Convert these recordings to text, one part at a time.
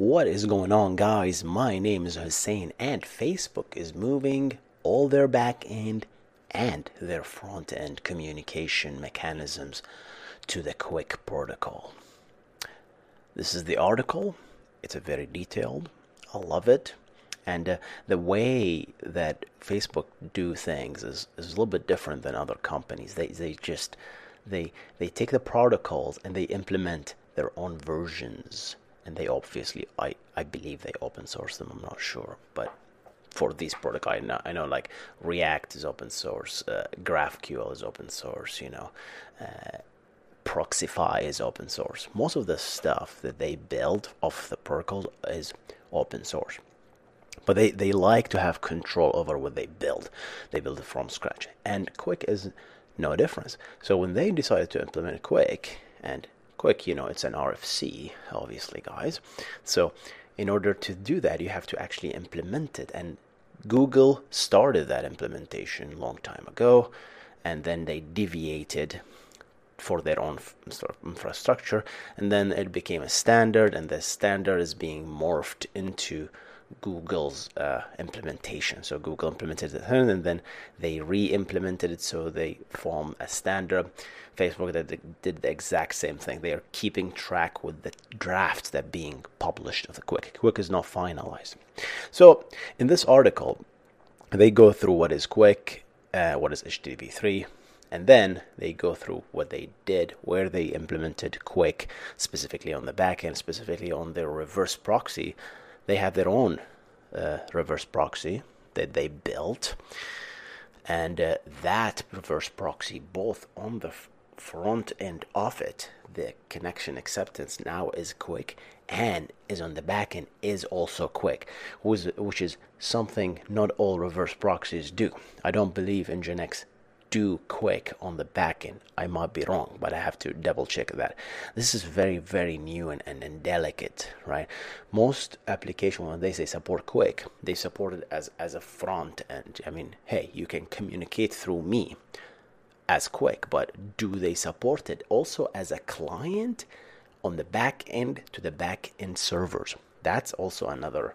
What is going on, guys? My name is Hussein, and Facebook is moving all their back end and their front end communication mechanisms to the QUIC protocol. This is the article. It's a very detailed. I love it. And uh, the way that Facebook do things is, is a little bit different than other companies. They, they just they they take the protocols and they implement their own versions and they obviously I, I believe they open source them i'm not sure but for these protocol I know, I know like react is open source uh, graphql is open source you know uh, Proxygen is open source. Most of the stuff that they build off the protocol is open source. But they, they like to have control over what they build. They build it from scratch. And QUIC is no difference. So when they decided to implement QUIC and QUIC, you know, it's an RFC, obviously, guys. So in order to do that, you have to actually implement it. And Google started that implementation long time ago, and then they deviated for their own sort of infrastructure, and then it became a standard, and the standard is being morphed into Google's uh, implementation. So Google implemented it, and then they re-implemented it, so they form a standard. Facebook did, the exact same thing. They are keeping track with the drafts that are being published of the QUIC. QUIC is not finalized. So in this article, they go through what is QUIC, uh, what is HTTP3, and then they go through what they did, where they implemented QUIC, specifically on the backend, specifically on their reverse proxy. They have their own uh, reverse proxy that they built, and uh, that reverse proxy, both on the front end of it, the connection acceptance now is QUIC, and is on the back end is also QUIC, which, which is something not all reverse proxies do. I don't believe in Nginx do QUIC on the back end. I might be wrong, but I have to double check that. This is very, very new and, and, and delicate, right? Most applications, when they say support QUIC, they support it as, as a front end. I mean, hey, you can communicate through me as QUIC, but do they support it also as a client on the back end to the back end servers? That's also another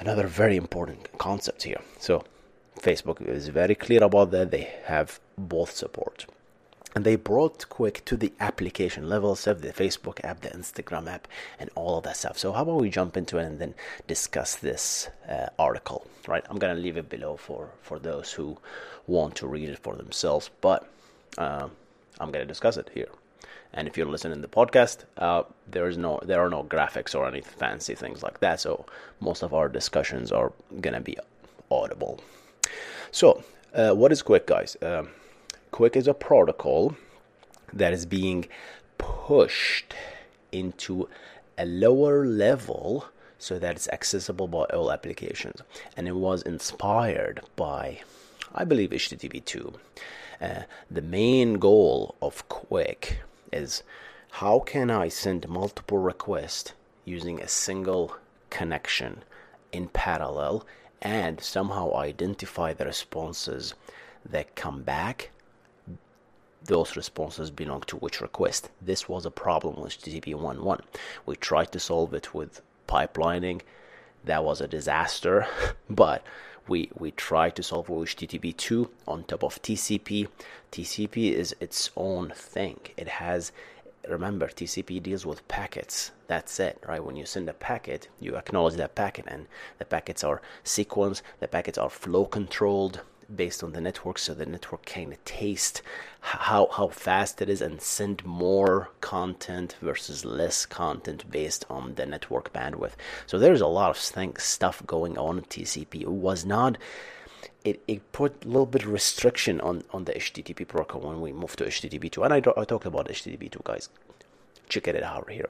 another very important concept here. So Facebook is very clear about that. They have both support. And they brought QUIC to the application level, so the Facebook app, the Instagram app, and all of that stuff. So how about we jump into it and then discuss this uh, article, right? I'm gonna leave it below for for those who want to read it for themselves, but uh, I'm gonna discuss it here. And if you're listening to the podcast, uh, there is no there are no graphics or any fancy things like that. So most of our discussions are gonna be audible. So uh, what is QUIC, guys? Um, QUIC is a protocol that is being pushed into a lower level so that it's accessible by all applications. And it was inspired by, I believe, HTTP2. Uh, the main goal of QUIC is how can I send multiple requests using a single connection in parallel and somehow identify the responses that come back those responses belong to which request. This was a problem with HTTP 1.1. We tried to solve it with pipelining. That was a disaster, but We we try to solve with HTTP2 on top of TCP. TCP is its own thing. It has remember TCP deals with packets. That's it, right? When you send a packet, you acknowledge that packet, and the packets are sequenced. The packets are flow controlled based on the network, so the network can taste how how fast it is and send more content versus less content based on the network bandwidth. So there's a lot of things, stuff going on TCP. It was not. It, it put a little bit of restriction on, on the HTTP protocol when we moved to HTTP2. And I, I talked about HTTP2, guys. Check it out here.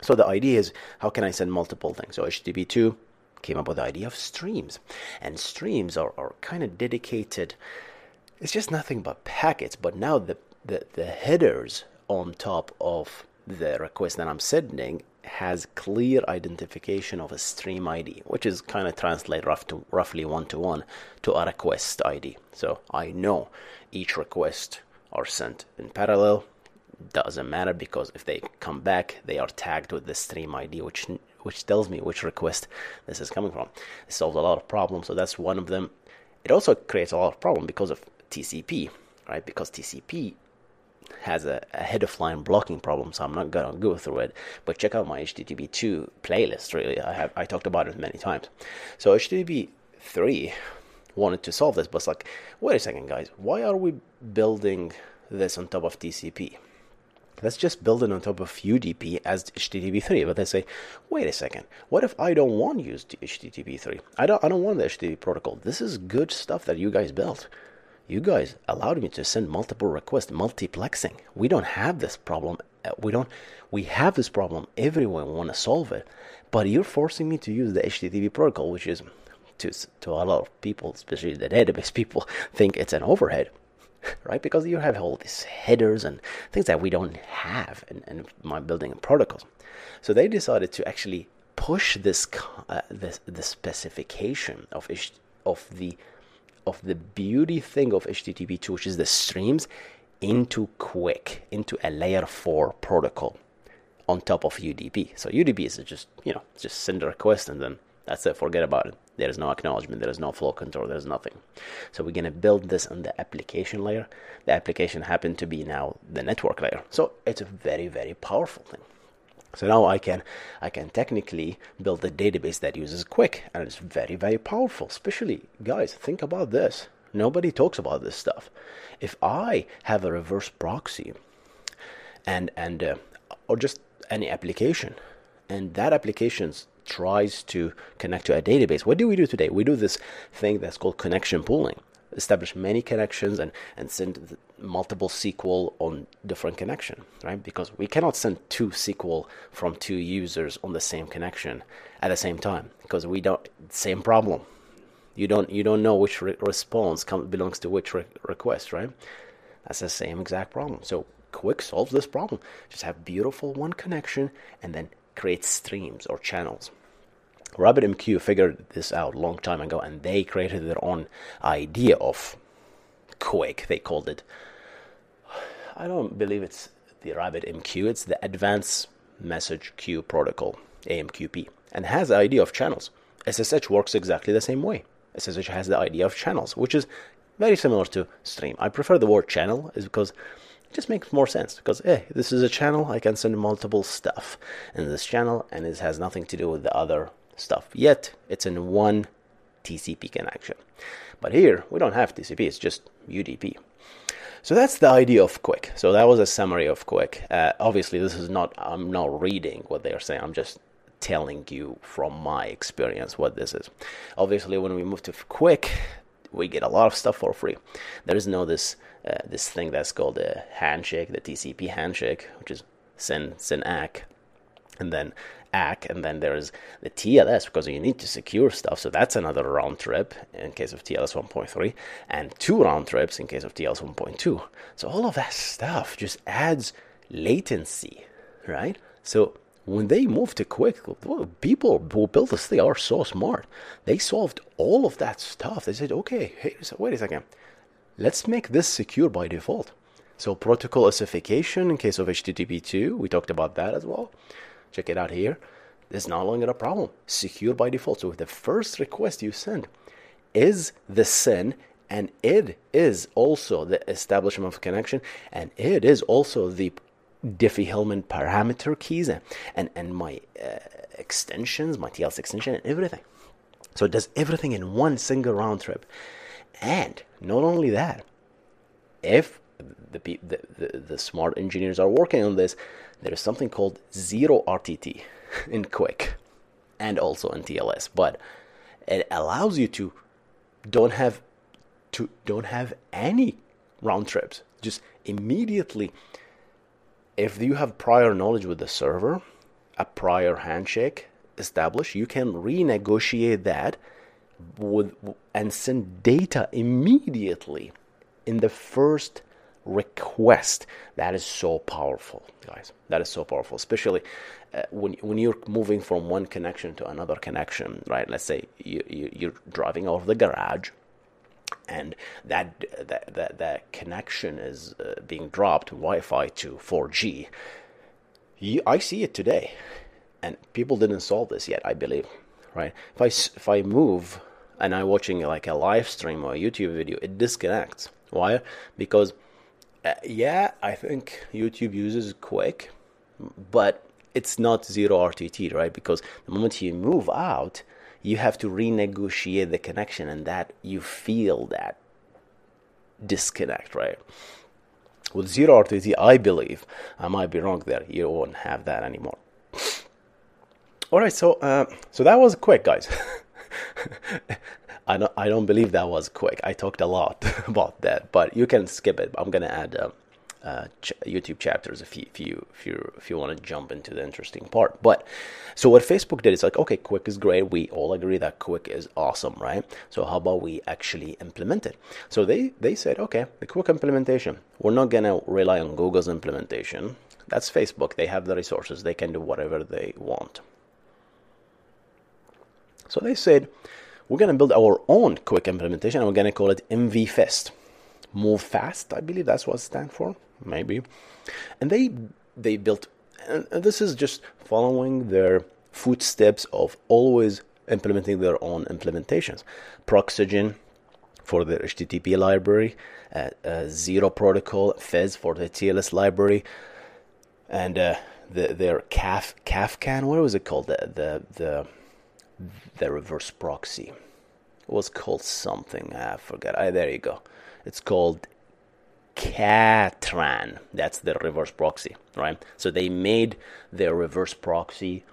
So the idea is how can I send multiple things? So HTTP2 came up with the idea of streams. And streams are, are kind of dedicated, it's just nothing but packets, but now the, the, the headers on top of the request that I'm sending has clear identification of a stream ID, which is kind of translate rough to, roughly one to one to a request ID. So I know each request are sent in parallel. Doesn't matter because if they come back, they are tagged with the stream ID, which which tells me which request this is coming from. It solves a lot of problems, so that's one of them. It also creates a lot of problem because of TCP, right? Because TCP has a, a, head of line blocking problem, so I'm not gonna go through it. But check out my HTTP 2 playlist. Really, I have I talked about it many times. So HTTP 3 wanted to solve this, but it's like, wait a second, guys, why are we building this on top of TCP? Let's just build it on top of UDP as HTTP3. But they say, wait a second, what if I don't want to use HTTP3? I don't, I don't want the HTTP protocol. This is good stuff that you guys built. You guys allowed me to send multiple requests, multiplexing. We don't have this problem. Uh, we don't. We have this problem everywhere. We want to solve it, but you're forcing me to use the HTTP protocol, which is to to a lot of people, especially the database people, think it's an overhead right? Because you have all these headers and things that we don't have in, in my building protocols. So they decided to actually push this uh, this the specification of of the of the beauty thing of HTTP2, which is the streams, into QUIC, into a layer four protocol on top of UDP. So UDP is just you know just send a request and then that's it. Forget about it. There is no acknowledgement. There is no flow control. There's nothing. So we're gonna build this on the application layer. The application happened to be now the network layer. So it's a very very powerful thing. So now I can I can technically build a database that uses QUIC and it's very very powerful. Especially guys, think about this. Nobody talks about this stuff. If I have a reverse proxy and and uh, or just any application and that application's tries to connect to a database. What do we do today? We do this thing that's called connection pooling. Establish many connections and, and send multiple SQL on different connection, right? Because we cannot send two SQL from two users on the same connection at the same time because we don't same problem. You don't you don't know which re- response com- belongs to which re- request, right? That's the same exact problem. So QUIC solves this problem. Just have beautiful one connection and then create streams or channels. RabbitMQ figured this out a long time ago, and they created their own idea of QUIC. They called it. I don't believe it's the RabbitMQ. It's the Advanced Message Queue Protocol (AMQP) and has the idea of channels. SSH works exactly the same way. SSH has the idea of channels, which is very similar to Stream. I prefer the word channel, is because it just makes more sense because hey this is a channel i can send multiple stuff in this channel and it has nothing to do with the other stuff. Yet it's in one TCP connection. But here we don't have TCP, it's just UDP. So that's the idea of QUIC. So that was a summary of QUIC. Uh, obviously, this is not, I'm not reading what they are saying, I'm just telling you from my experience what this is. Obviously, when we move to QUIC, we get a lot of stuff for free. There is no this uh, this thing that's called a handshake, the TCP handshake, which is SYN ACK, and then ACK, and then there's the TLS because you need to secure stuff. So that's another round trip in case of TLS 1.3, and two round trips in case of TLS 1.2. So all of that stuff just adds latency, right? So when they moved to QUIC, people who built this thing are so smart. They solved all of that stuff. They said, okay, hey, wait a second, let's make this secure by default. So protocol ossification in case of HTTP2, we talked about that as well. Check it out here. It's no longer a problem. Secure by default. So the first request you send, is the SYN and it is also the establishment of connection and it is also the Diffie-Hellman parameter keys and, and, and my uh, extensions, my TLS extension and everything. So it does everything in one single round trip. And not only that, if the, the, the, the smart engineers are working on this, there is something called zero RTT in QUIC and also in TLS. But it allows you to don't have to don't have any round trips. Just immediately, if you have prior knowledge with the server, a prior handshake established, you can renegotiate that with and send data immediately in the first request. That is so powerful, guys. That is so powerful, especially uh, when when you're moving from one connection to another connection, right? Let's say you, you you're driving out of the garage, and that that that, that connection is uh, being dropped Wi-Fi to 4G. You, I see it today, and people didn't solve this yet. I believe, right? If I if I move and I'm watching like a live stream or a YouTube video, it disconnects. Why? Because yeah, I think YouTube uses QUIC, but it's not zero RTT, right? Because the moment you move out, you have to renegotiate the connection, and that you feel that disconnect, right? With zero RTT, I believe I might be wrong there. You won't have that anymore. All right, so uh, so that was quick, guys. I don't I don't believe that was quick. I talked a lot about that, but you can skip it. I'm gonna add um, uh, ch- YouTube chapters if you if you if you if you want to jump into the interesting part. But so what Facebook did is like, okay, QUIC is great. We all agree that QUIC is awesome, right? So how about we actually implement it? So they they said, okay, the QUIC implementation. We're not gonna rely on Google's implementation. That's Facebook. They have the resources. They can do whatever they want. So they said we're going to build our own QUIC implementation and we're going to call it mvfst. Move fast, I believe that's what it stands for, maybe. And they they built, and this is just following their footsteps of always implementing their own implementations. Proxygen for the HTTP library, uh, uh, Zero Protocol, Fizz for the TLS library, and uh, the, their CAF, CAFCAN, what was it called? The, the, the the reverse proxy. It was called something. I forgot. Ah, there you go. It's called Katran. That's the reverse proxy, right? So they made their reverse proxy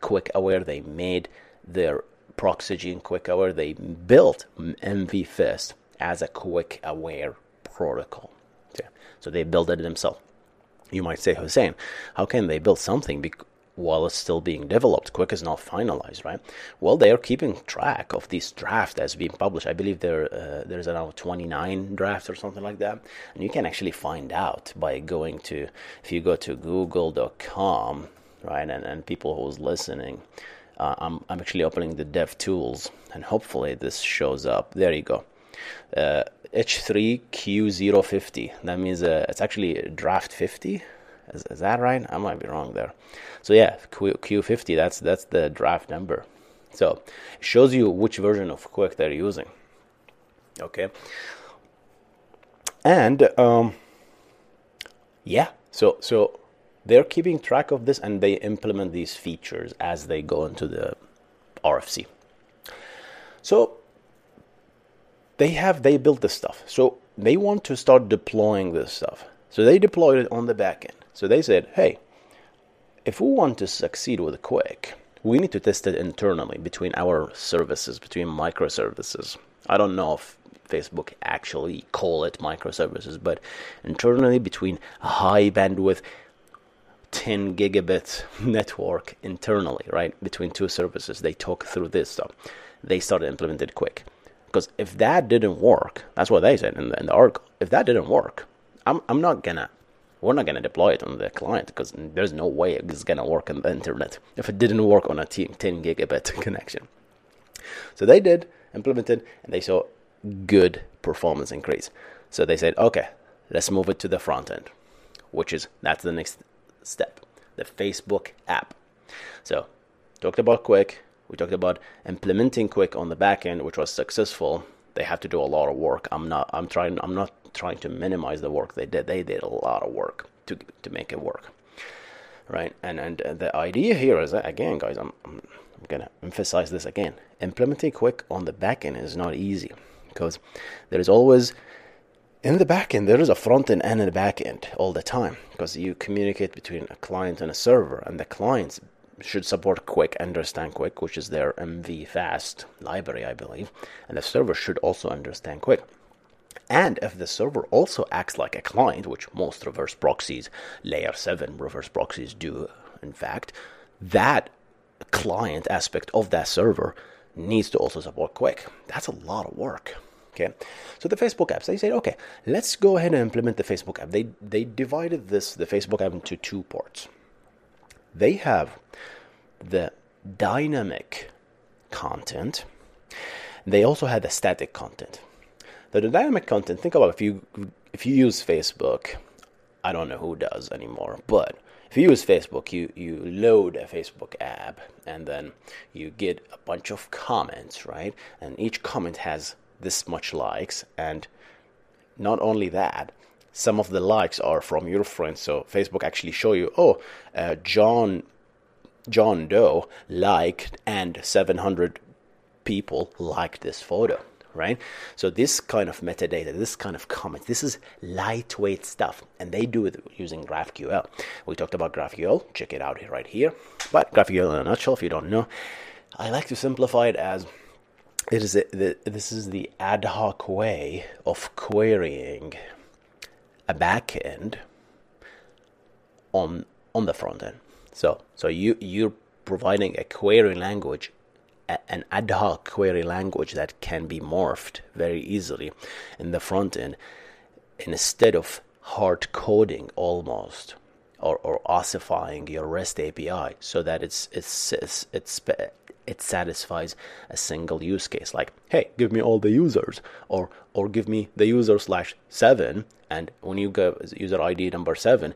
QUIC aware. They made their Proxygen QUIC aware. They built mvfst as a QUIC aware protocol. So they built it themselves. You might say, Hussein, how can they build something while it's still being developed. QUIC is not finalized, right? Well, they are keeping track of this draft that's being published. I believe there uh, there's around 29 drafts or something like that, and you can actually find out by going to if you go to Google.com, right? And and people who's listening, uh, I'm I'm actually opening the Dev Tools, and hopefully this shows up. There you go. Uh, H3Q050. That means uh, it's actually draft 50 is, is that right? I might be wrong there. So yeah, Q, Q50. That's that's the draft number. So it shows you which version of QUIC they're using. Okay. And um, yeah, so so they're keeping track of this and they implement these features as they go into the RFC. So they have they built this stuff. So they want to start deploying this stuff. So they deployed it on the back end. So they said, hey, if we want to succeed with QUIC, we need to test it internally between our services, between microservices. I don't know if Facebook actually call it microservices, but internally between high bandwidth 10 gigabit network internally, right? Between two services, they talk through this stuff. They started implemented QUIC. Because if that didn't work, that's what they said in the, in the article. If that didn't work, I'm, I'm not gonna we're not going to deploy it on the client because there's no way it's going to work on the internet if it didn't work on a 10 gigabit connection. So they did, implemented, and they saw good performance increase. So they said, okay, let's move it to the front end, which is that's the next step the Facebook app. So, talked about QUIC, We talked about implementing QUIC on the back end, which was successful. They have to do a lot of work. I'm not. I'm trying. I'm not trying to minimize the work they did. They did a lot of work to to make it work, right? And and the idea here is that, again, guys. I'm, I'm gonna emphasize this again. Implementing QUIC on the back end is not easy because there is always in the back end there is a front end and a back end all the time because you communicate between a client and a server and the clients should support QUIC, understand QUIC, which is their mv fast library i believe and the server should also understand QUIC and if the server also acts like a client which most reverse proxies layer 7 reverse proxies do in fact that client aspect of that server needs to also support QUIC that's a lot of work Okay, so the Facebook apps, they said, okay, let's go ahead and implement the Facebook app. They they divided this the Facebook app into two parts. They have the dynamic content. They also had the static content. The dynamic content, think about if you if you use Facebook, I don't know who does anymore, but if you use Facebook, you, you load a Facebook app and then you get a bunch of comments, right? And each comment has this much likes. And not only that some of the likes are from your friends. So facebook actually show you oh uh, john john doe liked and 700 people liked this photo right? So this kind of metadata this kind of comment this is lightweight stuff and they do it using graphql. We talked about graphql. Check it out right here. But graphql in a nutshell if you don't know i like to simplify it as it is a, the, this is the ad hoc way of querying a backend on on the front end. So so you you're providing a query language, an ad hoc query language that can be morphed very easily in the front end, instead of hard coding almost or, or ossifying your REST API so that it's it's it's, it's it satisfies a single use case like hey give me all the users or or give me the user slash 7 and when you go user id number 7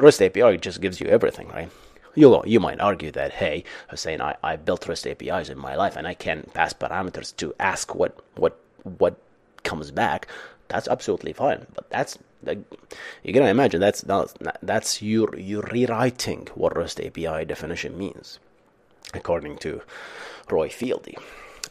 rest api just gives you everything right you you might argue that hey Hussein I, I built rest apis in my life and i can pass parameters to ask what what what comes back that's absolutely fine but that's like, you can imagine that's that's you you rewriting what REST API definition means according to Roy Fielding.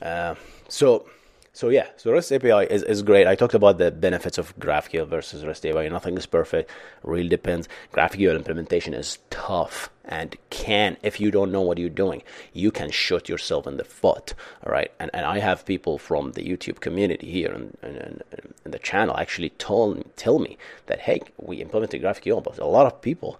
Uh, so, so yeah, so REST API is, is great. I talked about the benefits of GraphQL versus REST API. Nothing is perfect. Really depends. GraphQL implementation is tough and can, if you don't know what you're doing, you can shoot yourself in the foot. All right. And, and I have people from the YouTube community here and, and the channel actually told tell me that, hey, we implemented GraphQL, but a lot of people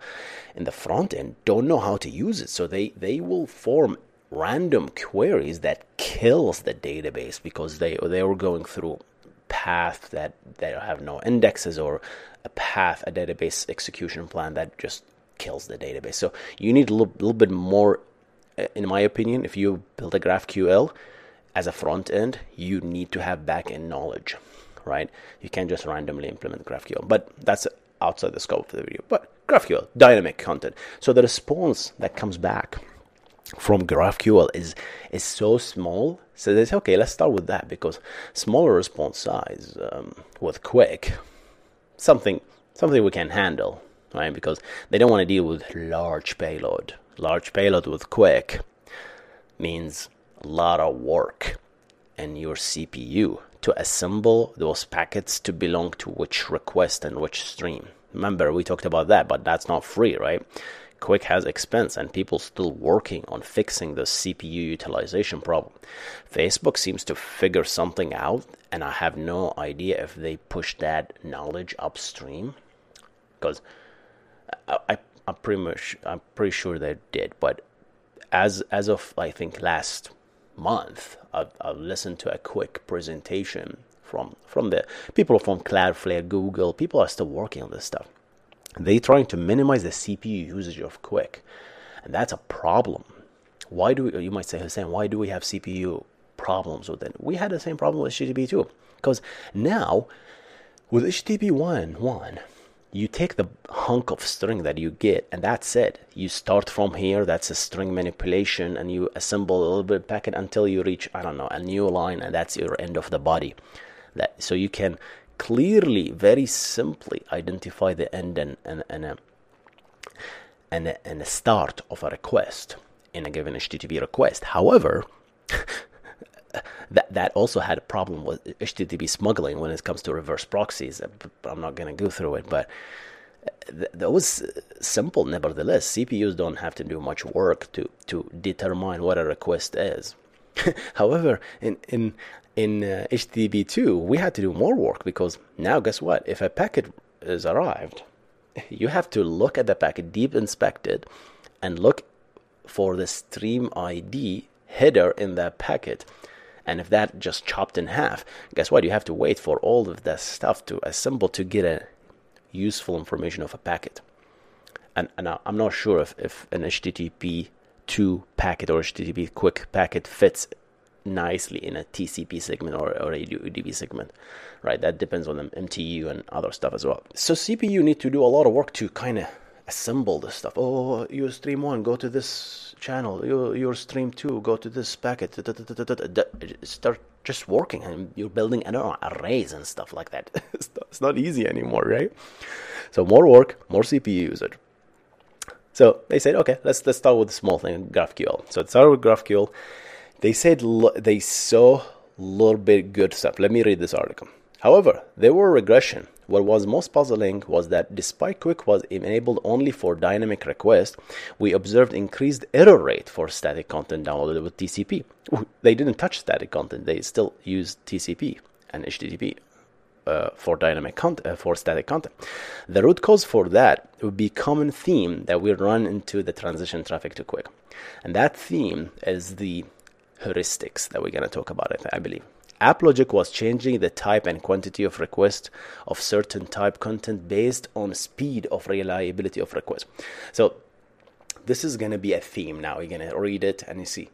in the front end don't know how to use it. So they, they will form random queries that kills the database because they they were going through path that they have no indexes or a path a database execution plan that just kills the database. So you need a little, little bit more uh, in my opinion if you build a graphql as a front end you need to have back end knowledge right? You can't just randomly implement graphql but that's outside the scope of the video. But graphql dynamic content. So the response that comes back from GraphQL is is so small. So they say, okay, let's start with that because smaller response size um, with QUIC, something something we can handle, right? Because they don't want to deal with large payload. Large payload with QUIC means a lot of work in your CPU to assemble those packets to belong to which request and which stream. Remember, we talked about that, but that's not free, right? QUIC has expense and people still working on fixing the CPU utilization problem. Facebook seems to figure something out, and I have no idea if they push that knowledge upstream. Because I, I, I'm pretty much I'm pretty sure they did, but as as of I think last month, I've, I've listened to a quick presentation from from the people from Cloudflare, Google. People are still working on this stuff they trying to minimize the CPU usage of QUIC, and that's a problem. Why do we, you might say, Hussein, why do we have CPU problems with it? We had the same problem with HTTP 2, because now with HTTP 1 1, you take the hunk of string that you get and that's it you start from here that's a string manipulation and you assemble a little bit packet until you reach i don't know a new line and that's your end of the body that so you can clearly very simply identify the end and and, and a and a, and a start of a request in a given http request however that that also had a problem with HTTP smuggling when it comes to reverse proxies. Uh, I'm not going to go through it, but uh, th- that was uh, simple. Nevertheless, CPUs don't have to do much work to to determine what a request is. However, in in in uh, HTTP 2, we had to do more work because now, guess what? If a packet is arrived, you have to look at the packet, deep inspect it, and look for the stream ID header in that packet and if that just chopped in half, guess what? You have to wait for all of that stuff to assemble to get a useful information of a packet. And, and I'm not sure if, if an HTTP 2 packet or HTTP QUIC packet fits nicely in a TCP segment or, or a UDP segment, right? That depends on the MTU and other stuff as well. So CPU need to do a lot of work to kind of assemble the stuff. Oh, oh, oh, you stream one, go to this channel. You your stream two, go to this packet. Start just working, and you're building arrays and stuff like that. it's not easy anymore, right? So more work, more CPU usage. So they said, okay, let's let's start with the small thing, GraphQL. So it started with GraphQL. They said they saw a little bit good stuff. Let me read this article. However, there were regression what was most puzzling was that despite QUIC was enabled only for dynamic requests, we observed increased error rate for static content downloaded with TCP. They didn't touch static content; they still used TCP and HTTP uh, for dynamic content uh, for static content. The root cause for that would be common theme that we run into the transition traffic to QUIC, and that theme is the heuristics that we're going to talk about. I believe. AppLogic was changing the type and quantity of request of certain type content based on speed of reliability of request. So this is going to be a theme now. You're going to read it and you see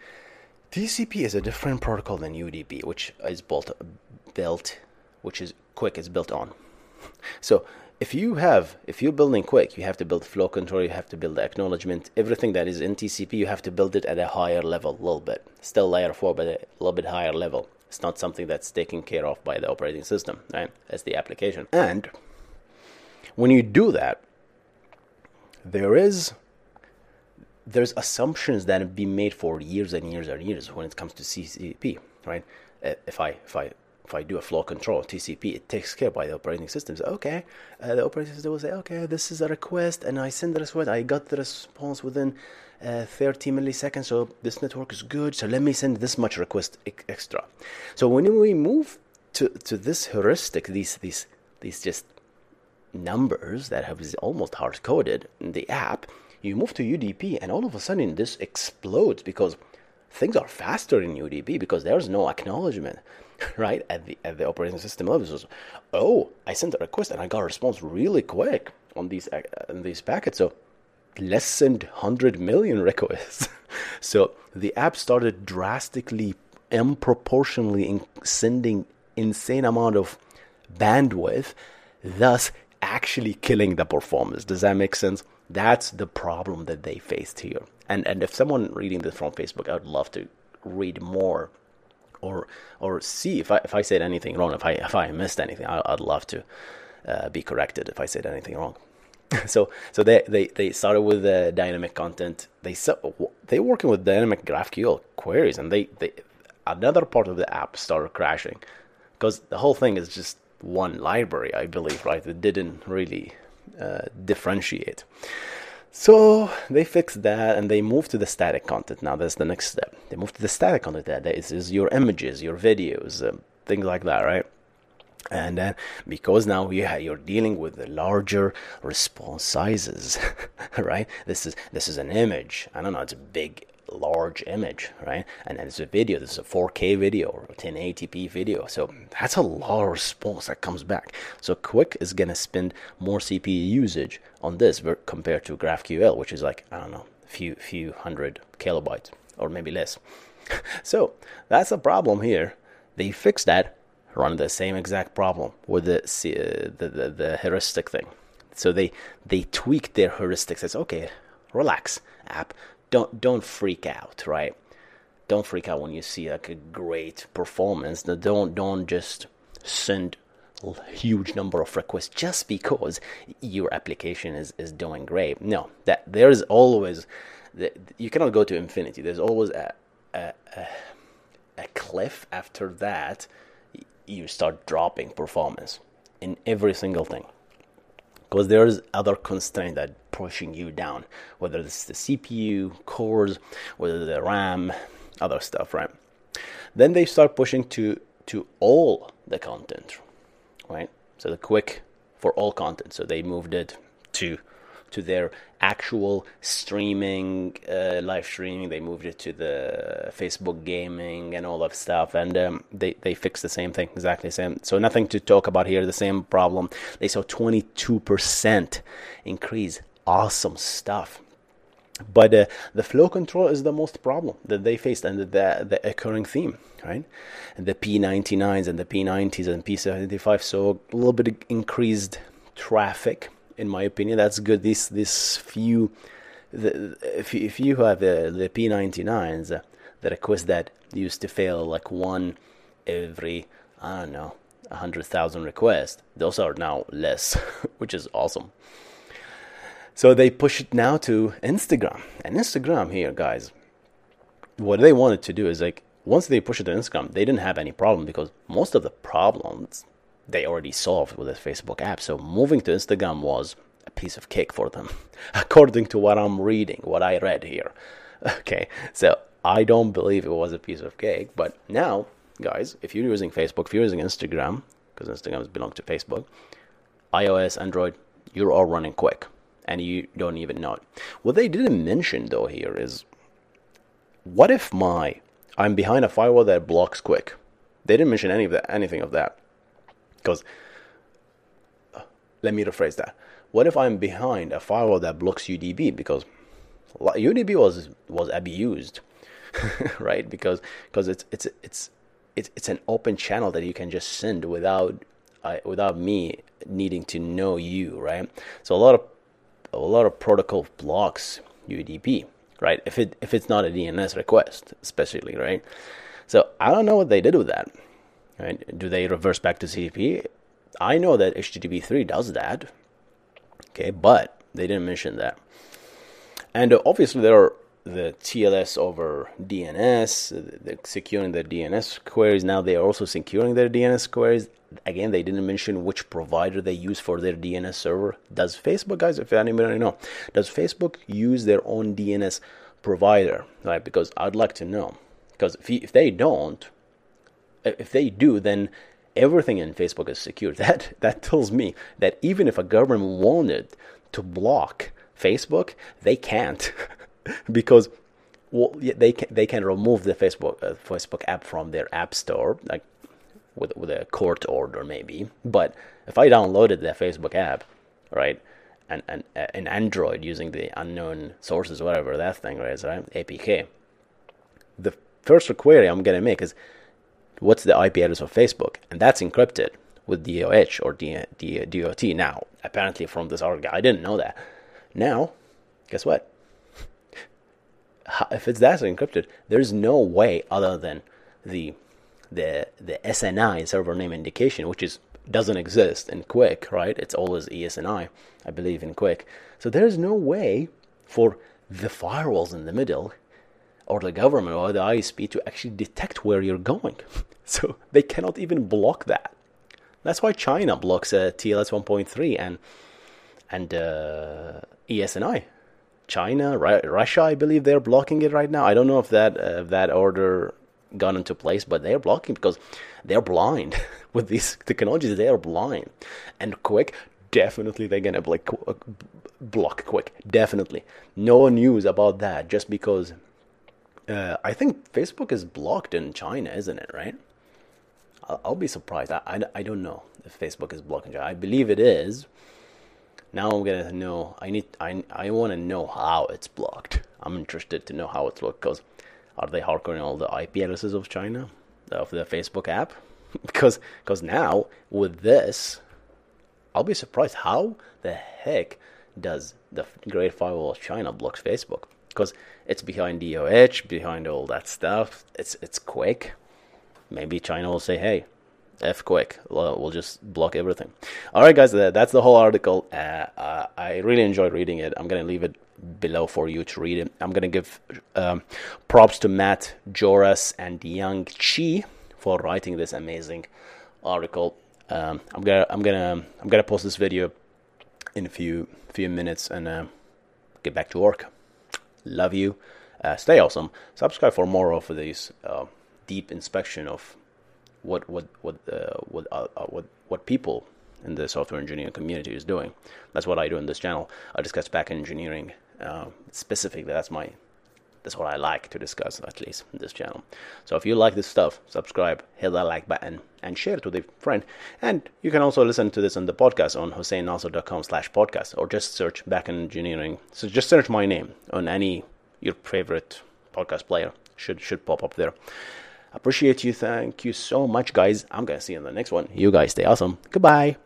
TCP is a different protocol than UDP, which is built, built, which is QUIC is built on. So if you have, if you're building QUIC, you have to build flow control, you have to build acknowledgement, everything that is in TCP, you have to build it at a higher level, a little bit. Still layer four, but a little bit higher level. It's not something that's taken care of by the operating system, right? As the application. And when you do that, there is there's assumptions that have been made for years and years and years when it comes to TCP, right? Uh, if I if I if I do a flow control TCP, it takes care by the operating system. So, okay, uh, the operating system will say, okay, this is a request, and I send the request. I got the response within uh, 30 milliseconds, so this network is good. So let me send this much request extra. So when we move to, to this heuristic, these these these just numbers that have almost hard coded in the app, you move to UDP, and all of a sudden this explodes because things are faster in UDP because there's no acknowledgement, right? At the at the operating system level, so, oh, I sent a request and I got a response really quick on these uh, on these packets. So less than 100 million requests. so the app started drastically, unproportionally in sending insane amount of bandwidth, thus actually killing the performance. Does that make sense? That's the problem that they faced here. And and if someone reading this from Facebook, I would love to read more or or see if I if I said anything wrong, if I if I missed anything, I, would love to uh, be corrected if I said anything wrong. so so they, they, they started with the dynamic content. They they working with dynamic GraphQL queries, and they, they another part of the app started crashing because the whole thing is just one library, I believe, right? It didn't really uh, differentiate. So they fixed that and they moved to the static content. Now that's the next step. They moved to the static content. That is, is your images, your videos, uh, things like that, right? and then because now you you're dealing with the larger response sizes right this is this is an image i don't know it's a big large image right and it's a video this is a 4k video or 1080p video so that's a lot of response that comes back so QUIC is going to spend more cpu usage on this compared to graphql which is like i don't know a few few hundred kilobytes or maybe less so that's a problem here they fixed that run the same exact problem with the, uh, the, the, the heuristic thing. So they they tweak their heuristics. Okay, relax, app. Don't don't freak out, right? Don't freak out when you see like a great performance. Don't don't just send huge number of requests just because your application is, is doing great. No, that there's always the, you cannot go to infinity. There's always a, a, a, a cliff after that. You start dropping performance in every single thing because there's other constraint that pushing you down, whether it's the CPU cores, whether the RAM, other stuff, right? Then they start pushing to to all the content, right? So the QUIC for all content. So they moved it to to their actual streaming, uh, live streaming. They moved it to the Facebook gaming and all that stuff, and um, they they fixed the same thing, exactly the same. So nothing to talk about here. The same problem. They saw 22% increase. Awesome stuff. But uh, the flow control is the most problem that they faced, and the, the, occurring theme, right? And the P99s and the P90s and P75 so a little bit increased traffic, in my opinion. That's good. This this few, the, if if you have the the P99s, uh, the request that used to fail like one every I don't know a hundred thousand requests, those are now less, which is awesome. So they push it now to Instagram. And Instagram here, guys, what they wanted to do is like once they push it to Instagram, they didn't have any problem because most of the problems they already solved with the Facebook app. So moving to Instagram was a piece of cake for them, according to what I'm reading, what I read here. Okay, so I don't believe it was a piece of cake, but now, guys, if you're using Facebook, if you're using Instagram, because Instagram belongs to Facebook, iOS, Android, you're all running QUIC and you don't even know it. What they didn't mention though here is what if my I'm behind a firewall that blocks QUIC? They didn't mention any of that, anything of that. Because uh, let me rephrase that. What if I'm behind a firewall that blocks UDP? Because UDP was was abused, right? Because because it's it's it's it's it's an open channel that you can just send without uh, without me needing to know you, right? So a lot of a lot of protocol blocks UDP, right? If it if it's not a DNS request, especially, right? So I don't know what they did with that. Right? Do they reverse back to TCP? I know that HTTP 3 does that. Okay, but they didn't mention that. And obviously there are the TLS over DNS, securing their DNS queries. Now they are also securing their DNS queries. Again, they didn't mention which provider they use for their DNS server. Does Facebook, guys, if anybody know, does Facebook use their own DNS provider? Right? Because I'd like to know. Because if, if they don't, if they do, then everything in Facebook is secure. That that tells me that even if a government wanted to block Facebook, they can't. because well, they can they can remove the Facebook uh, Facebook app from their app store, like with with a court order maybe. But if I downloaded the Facebook app, right, and and uh, an Android using the unknown sources, whatever that thing is, right, APK, the first query I'm gonna make is what's the IP address of Facebook, and that's encrypted with DOH or D, D, DOT. Now, apparently from this article, I didn't know that. Now, guess what? If it's that encrypted, there's no way other than the the the SNI server name indication, which is doesn't exist in QUIC, right? It's always ESNI, I believe in QUIC. So there's no way for the firewalls in the middle or the government or the ISP to actually detect where you're going. So they cannot even block that. That's why China blocks uh, TLS 1.3 and and uh, ESNI China, Russia, I believe they're blocking it right now. I don't know if that uh, if that order got into place, but they're blocking because they're blind with these technologies. They are blind, and QUIC. definitely they're gonna block block QUIC. Definitely, no news about that. Just because uh, I think Facebook is blocked in China, isn't it? Right? I'll, I'll be surprised. I, I, I don't know if Facebook is blocking China. I believe it is now I'm gonna know. I need. I I want to know how it's blocked. I'm interested to know how it's blocked because are they hardcoring all the IP addresses of China of the Facebook app? because because now with this, I'll be surprised how the heck does the Great Firewall of China blocks Facebook because it's behind DOH, behind all that stuff. It's it's QUIC. Maybe China will say, "Hey, f QUIC, we'll just block everything." All right, guys, that's the whole article. Uh, uh, I really enjoyed reading it. I'm gonna leave it below for you to read it. I'm gonna give um, props to Matt Joras and Yang Chi for writing this amazing article. Um, I'm gonna I'm gonna I'm gonna post this video in a few few minutes and uh, get back to work. Love you. Uh, stay awesome. Subscribe for more of these uh, deep inspection of what what what uh, what uh, uh, what what people in the software engineering community is doing. That's what I do in this channel. I discuss back engineering specifically. That's my that's what I like to discuss, at least in this channel. So if you like this stuff, subscribe, hit that like button, and share it with a friend. And you can also listen to this on the podcast on husseinnasser.com slash podcast, or just search back engineering. So just search my name on any your favorite podcast player. Should should pop up there. Appreciate you. Thank you so much, guys. I'm gonna see you in the next one. You guys stay awesome. Goodbye.